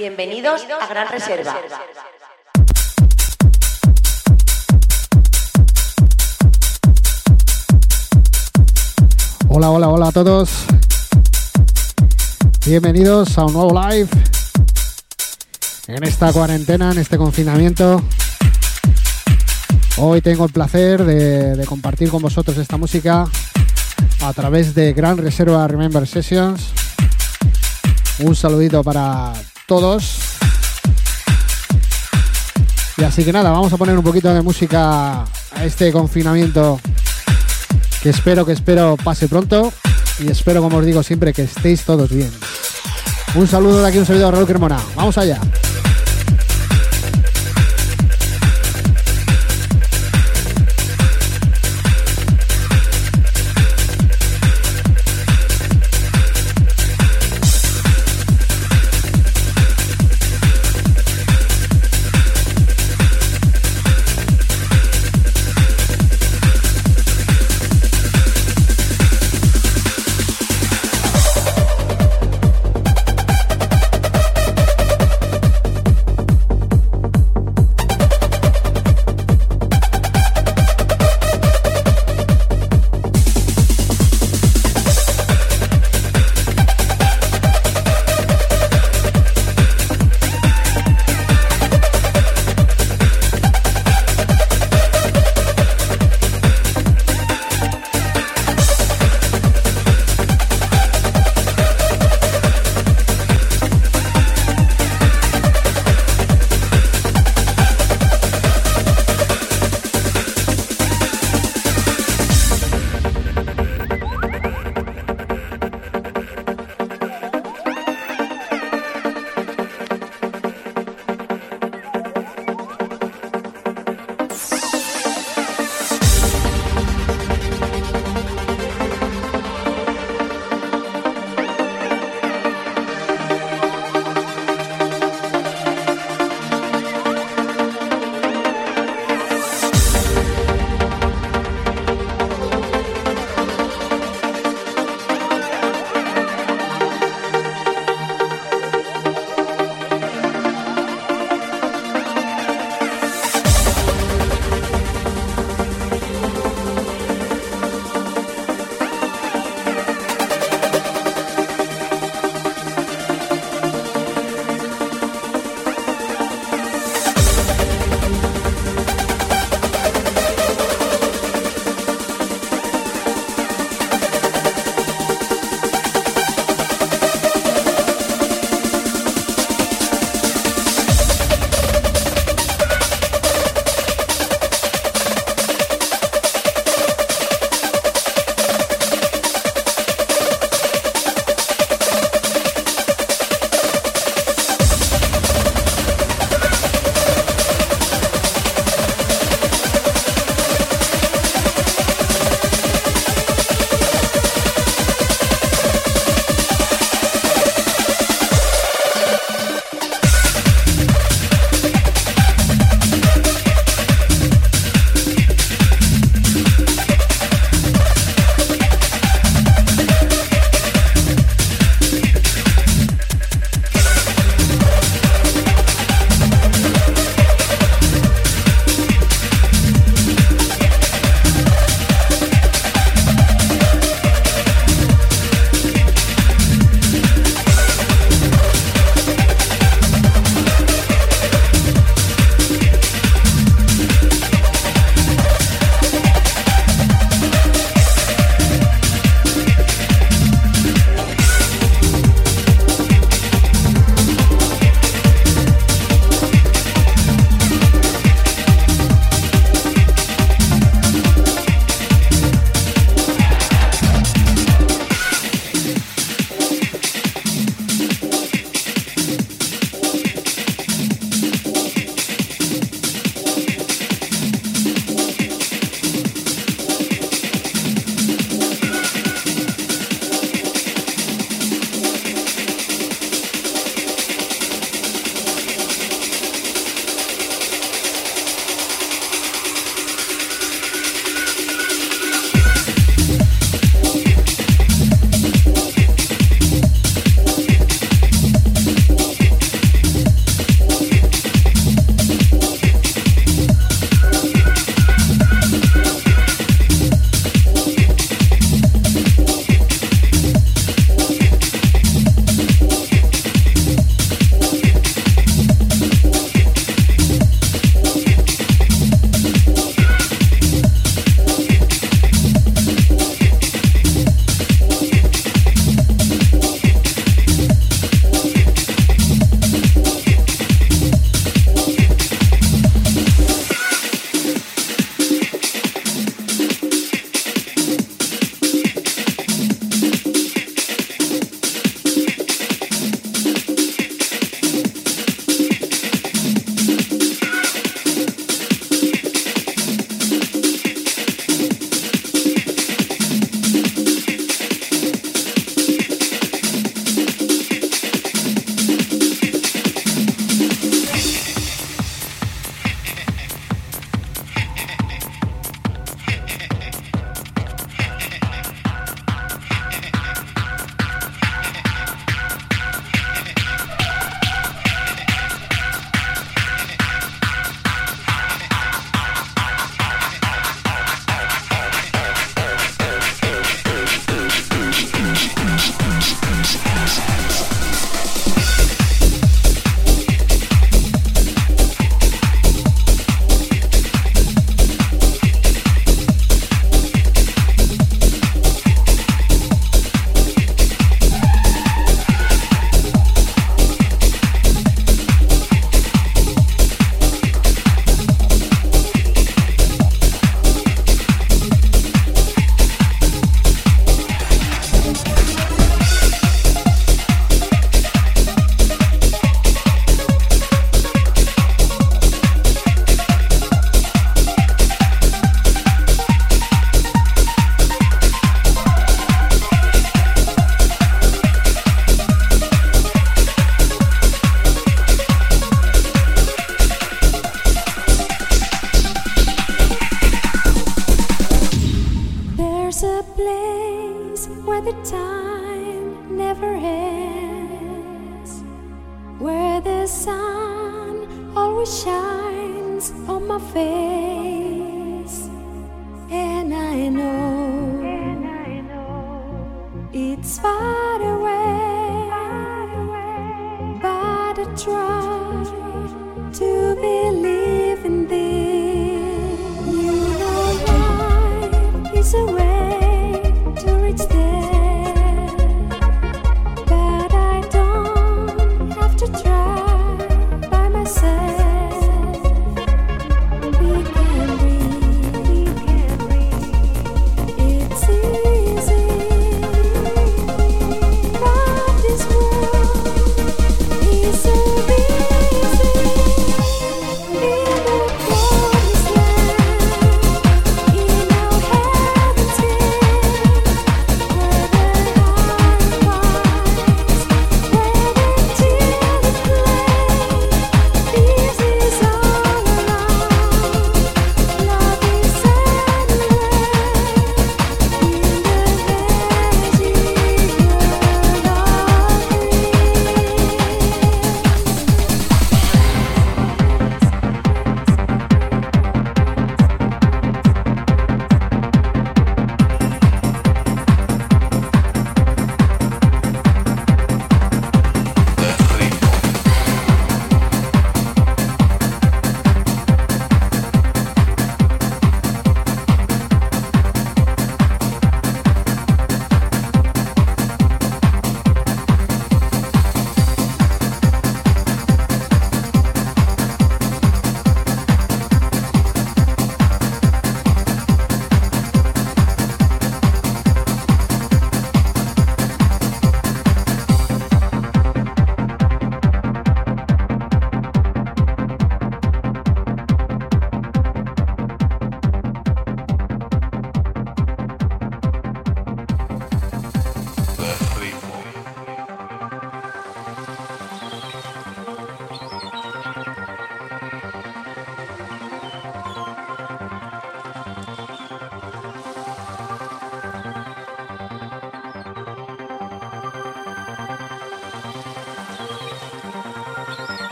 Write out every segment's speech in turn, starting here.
Bienvenidos a Gran Reserva. Hola, hola, hola a todos. Bienvenidos a un nuevo live en esta cuarentena, en este confinamiento. Hoy tengo el placer de, de compartir con vosotros esta música a través de Gran Reserva Remember Sessions. Un saludito para todos. Y así que nada, vamos a poner un poquito de música a este confinamiento que espero que espero pase pronto y espero, como os digo siempre, que estéis todos bien. Un saludo de aquí, un servidor Raúl Cremona. Vamos allá.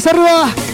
más arriba.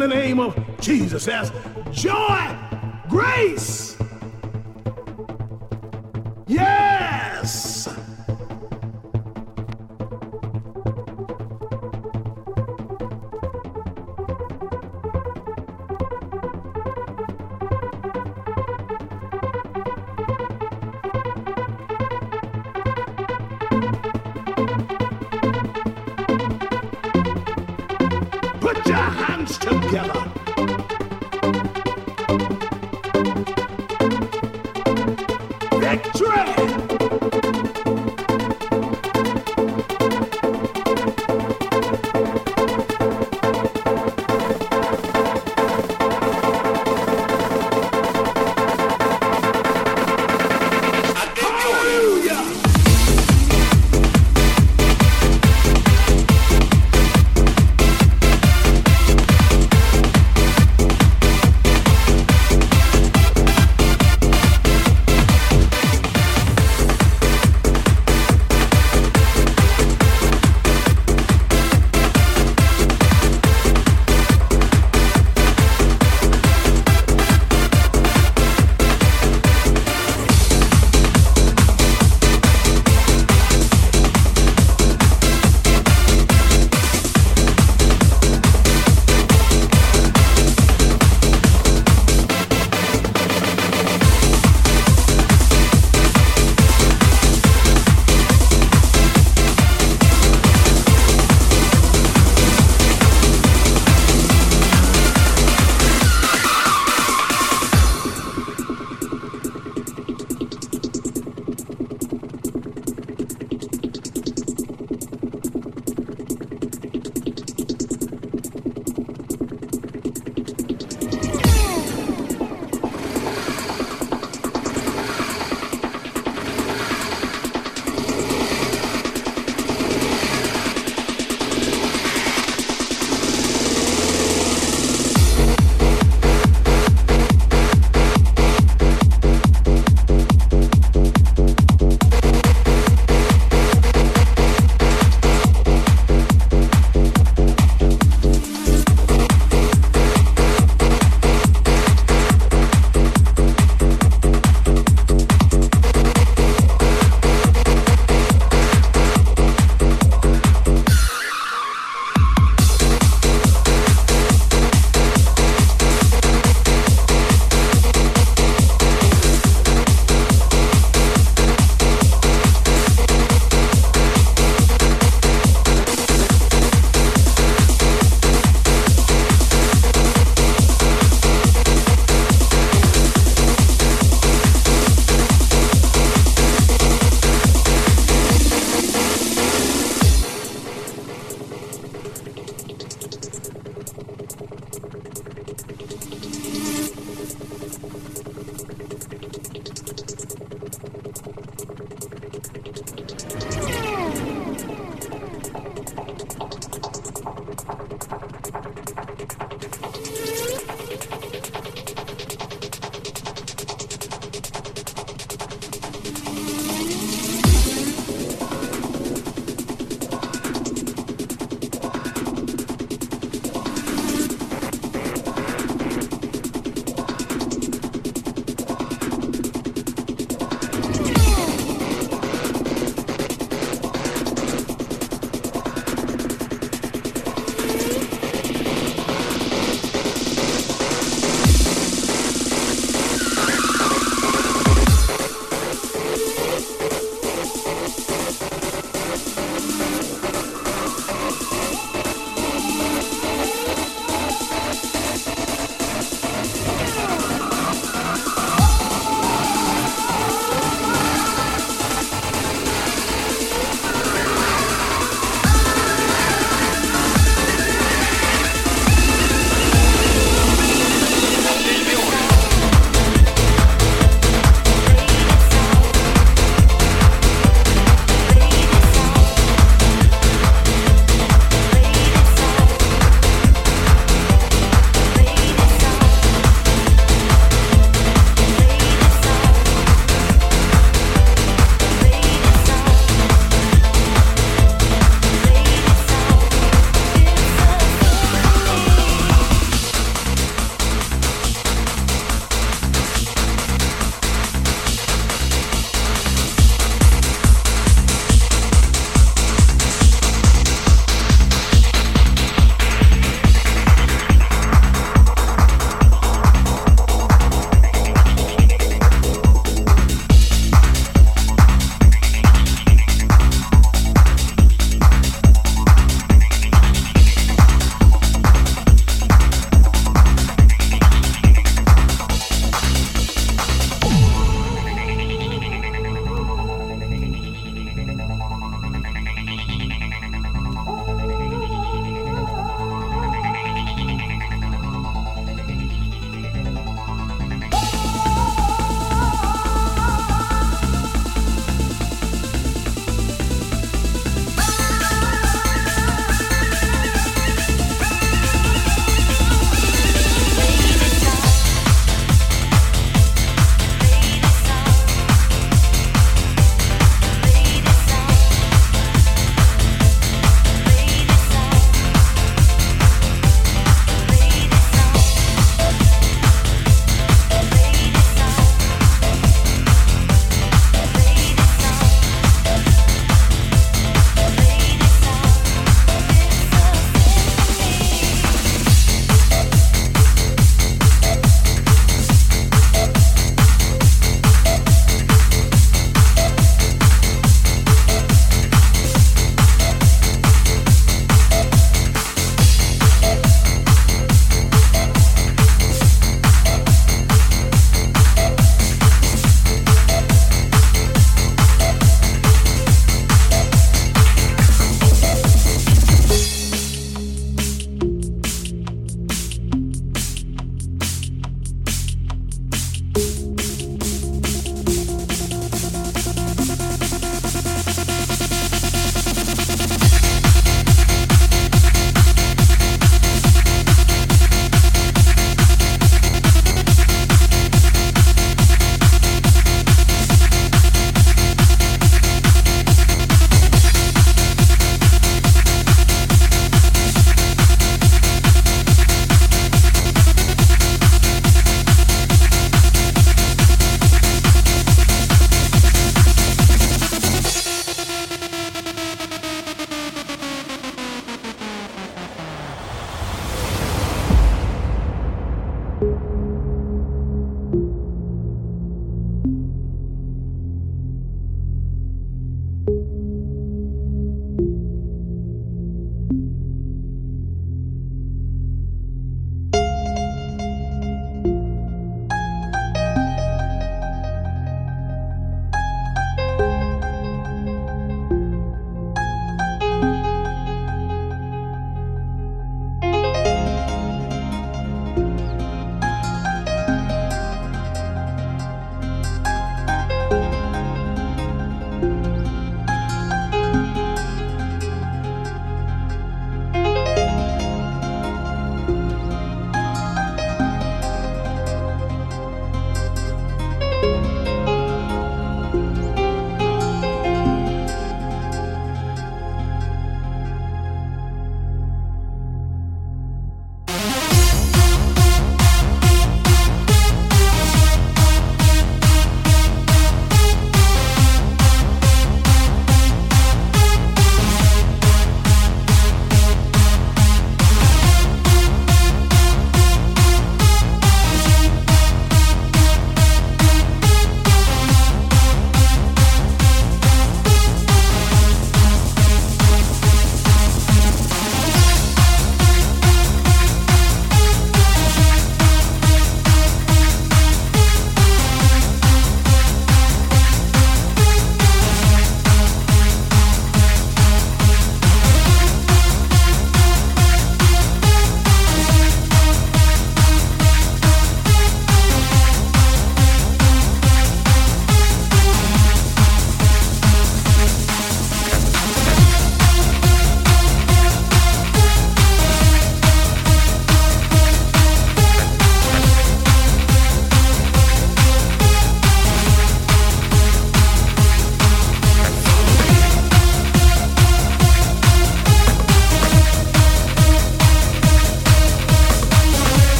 ¡Vamos todos arriba! Jesus says, joy, grace.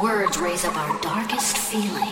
Words raise up our darkest feelings.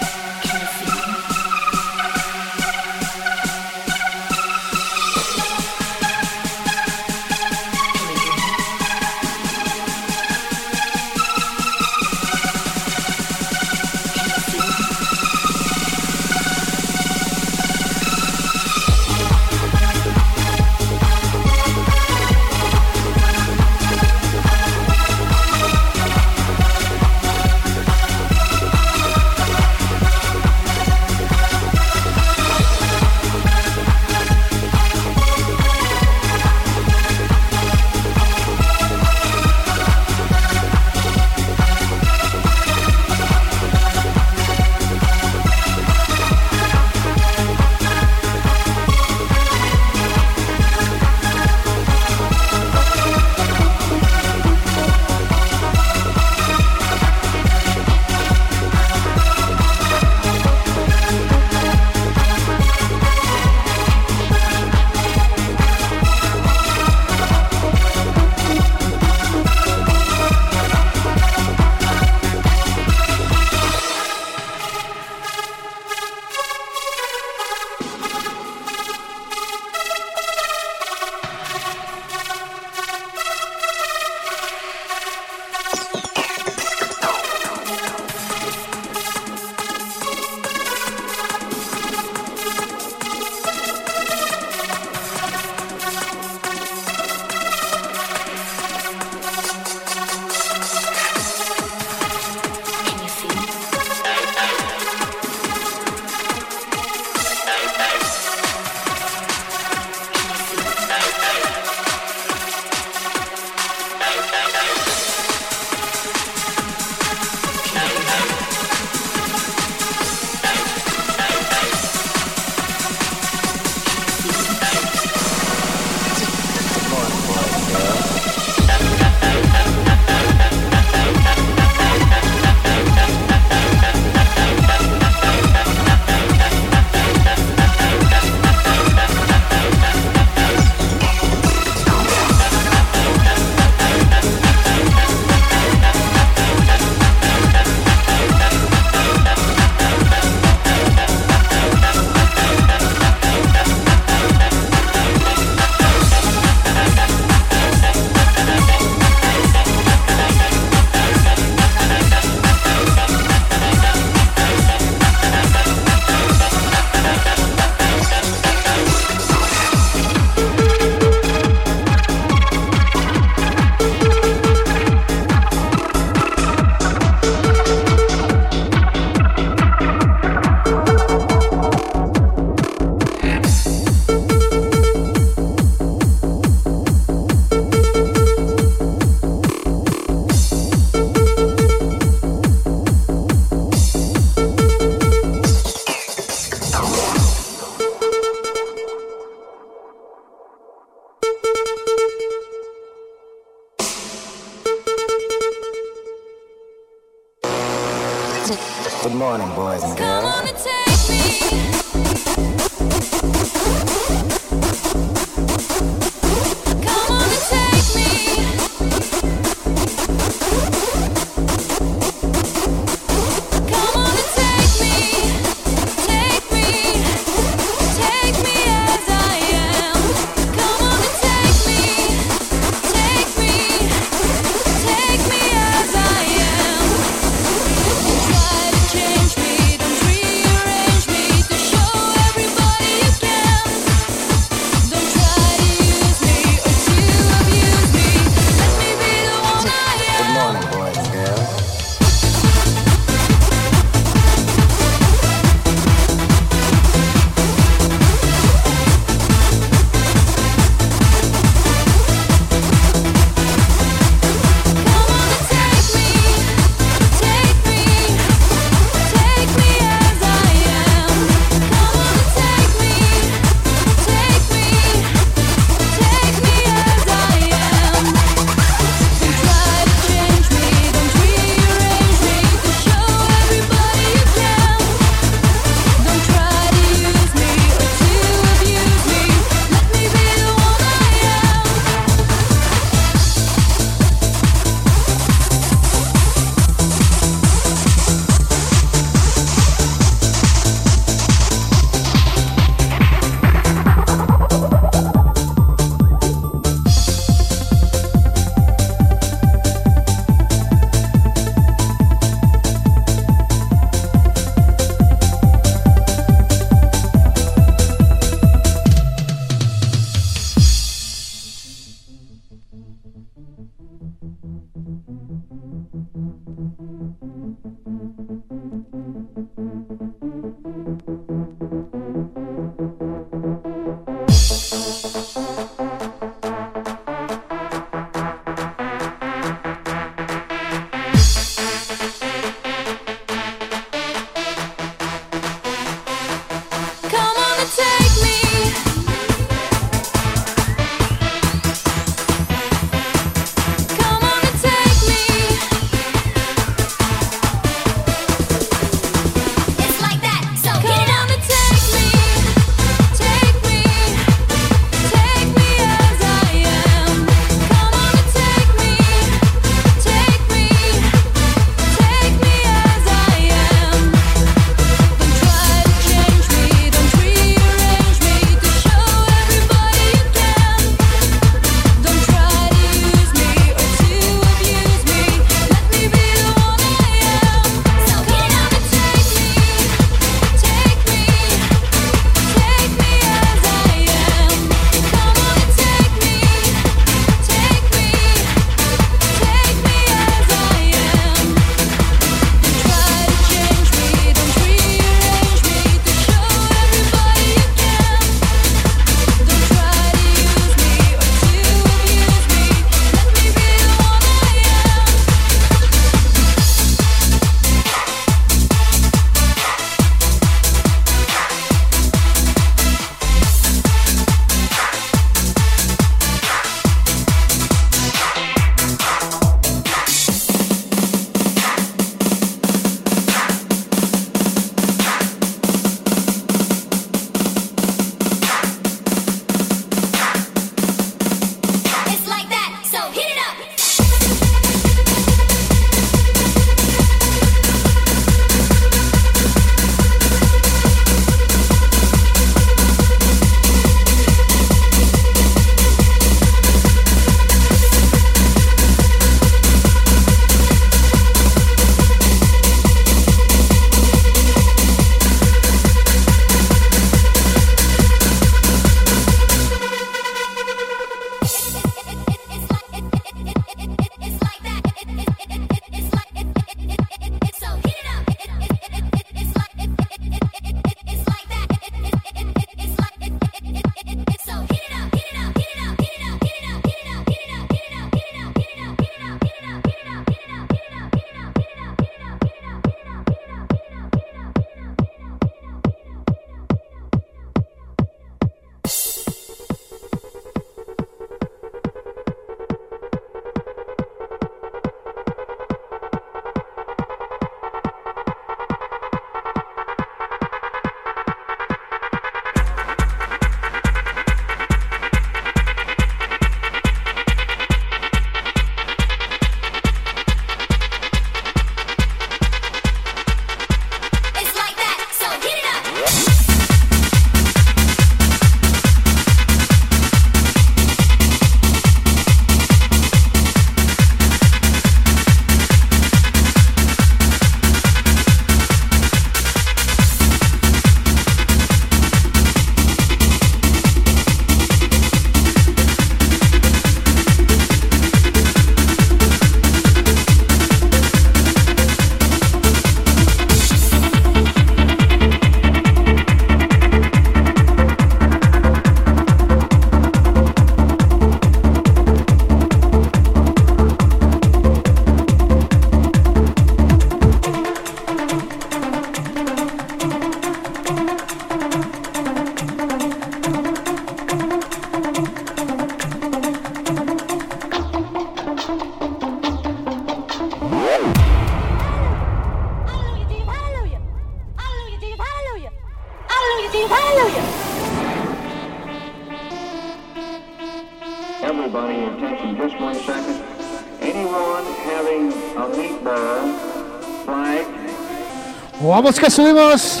Que subimos.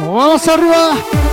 Vamos arriba.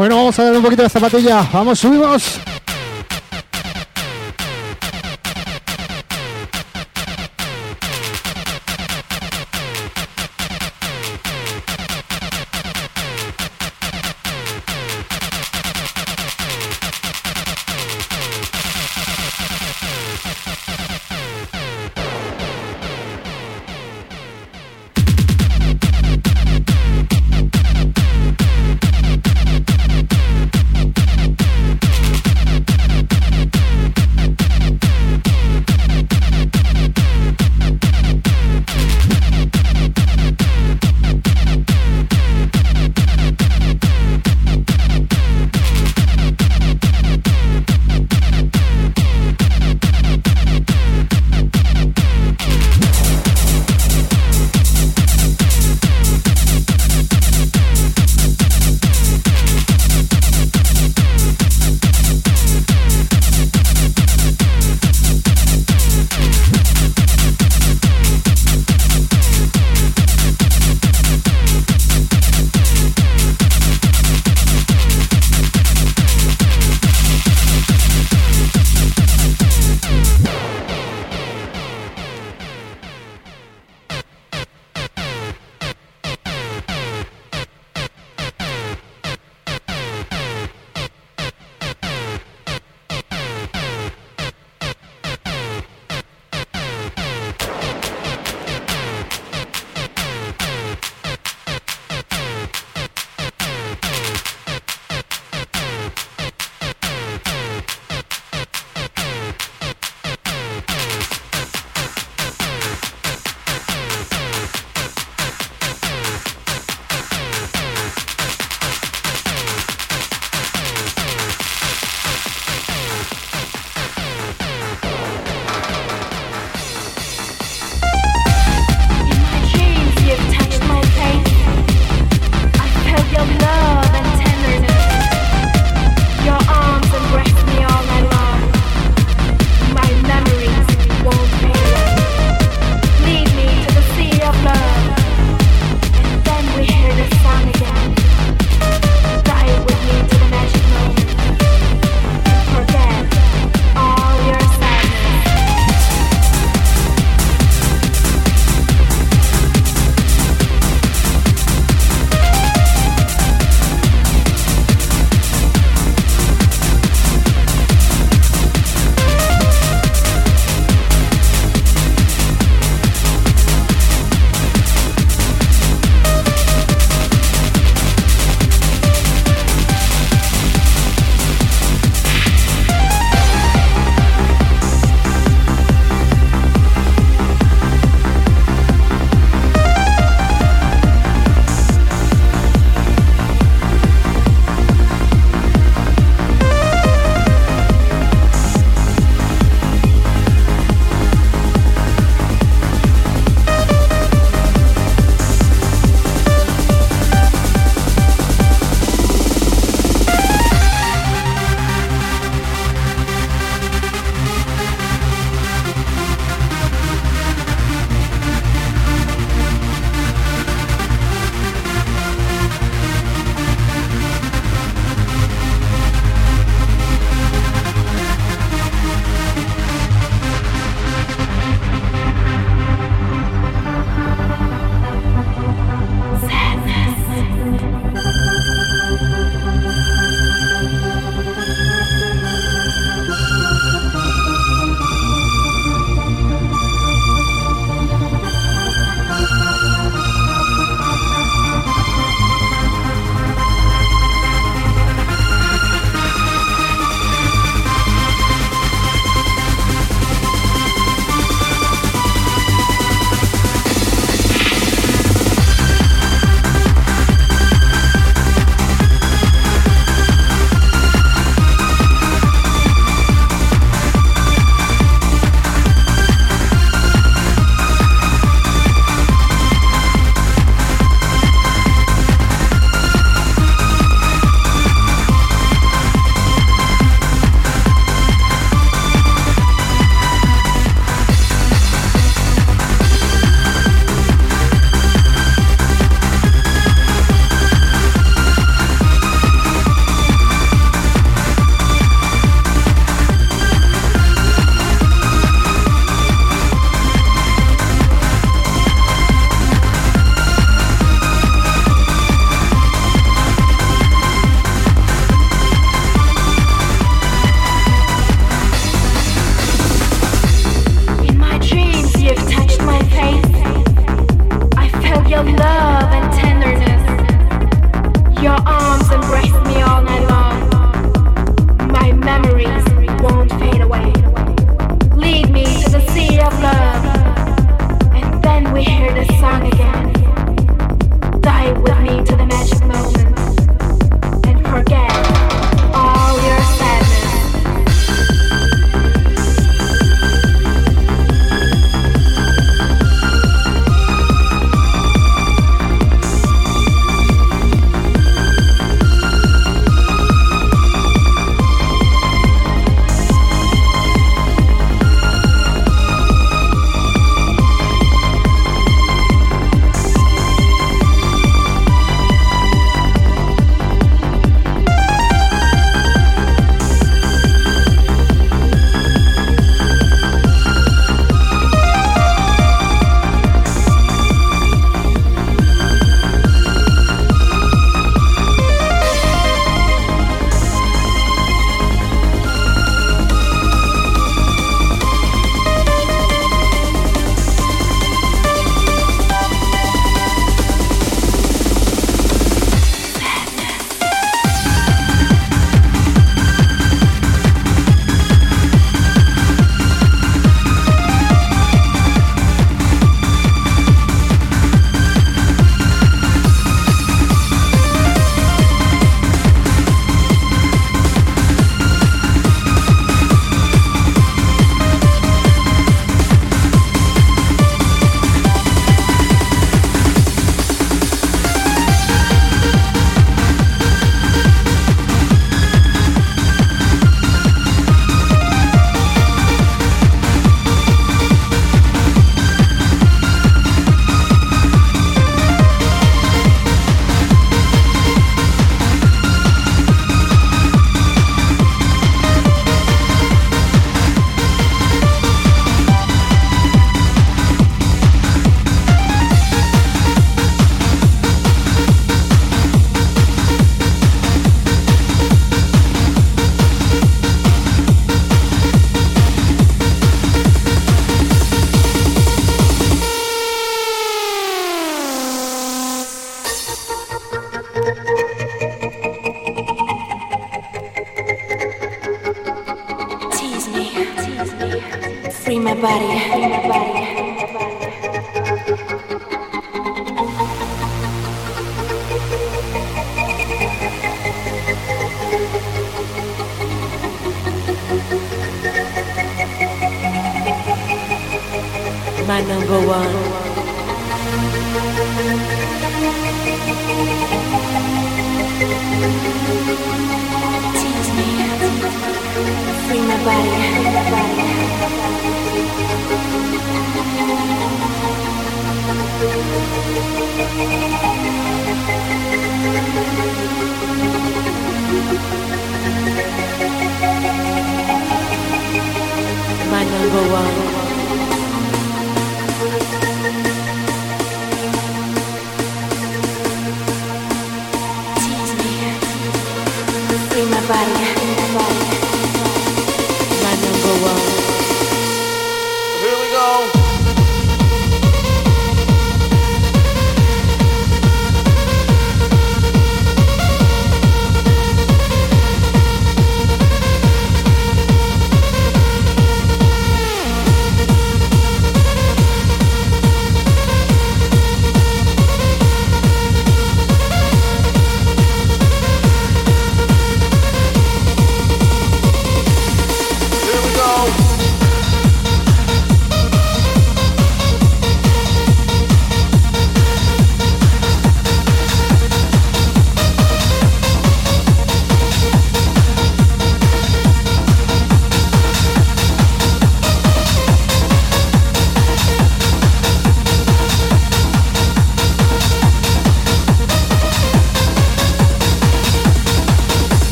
Bueno, vamos a darle un poquito de zapatilla. Vamos, subimos.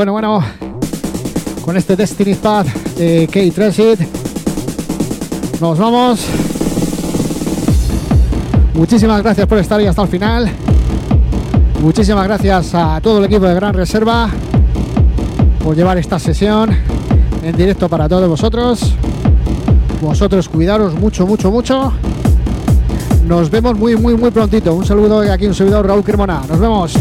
Bueno, bueno, con este Destiny Pad de Kate Transit, nos vamos. Muchísimas gracias por estar ahí hasta el final. Muchísimas gracias a todo el equipo de Gran Reserva por llevar esta sesión en directo para todos vosotros. Vosotros cuidaros mucho, mucho, mucho. Nos vemos muy, muy, muy prontito. Un saludo de aquí, un servidor Raúl Cremona. Nos vemos.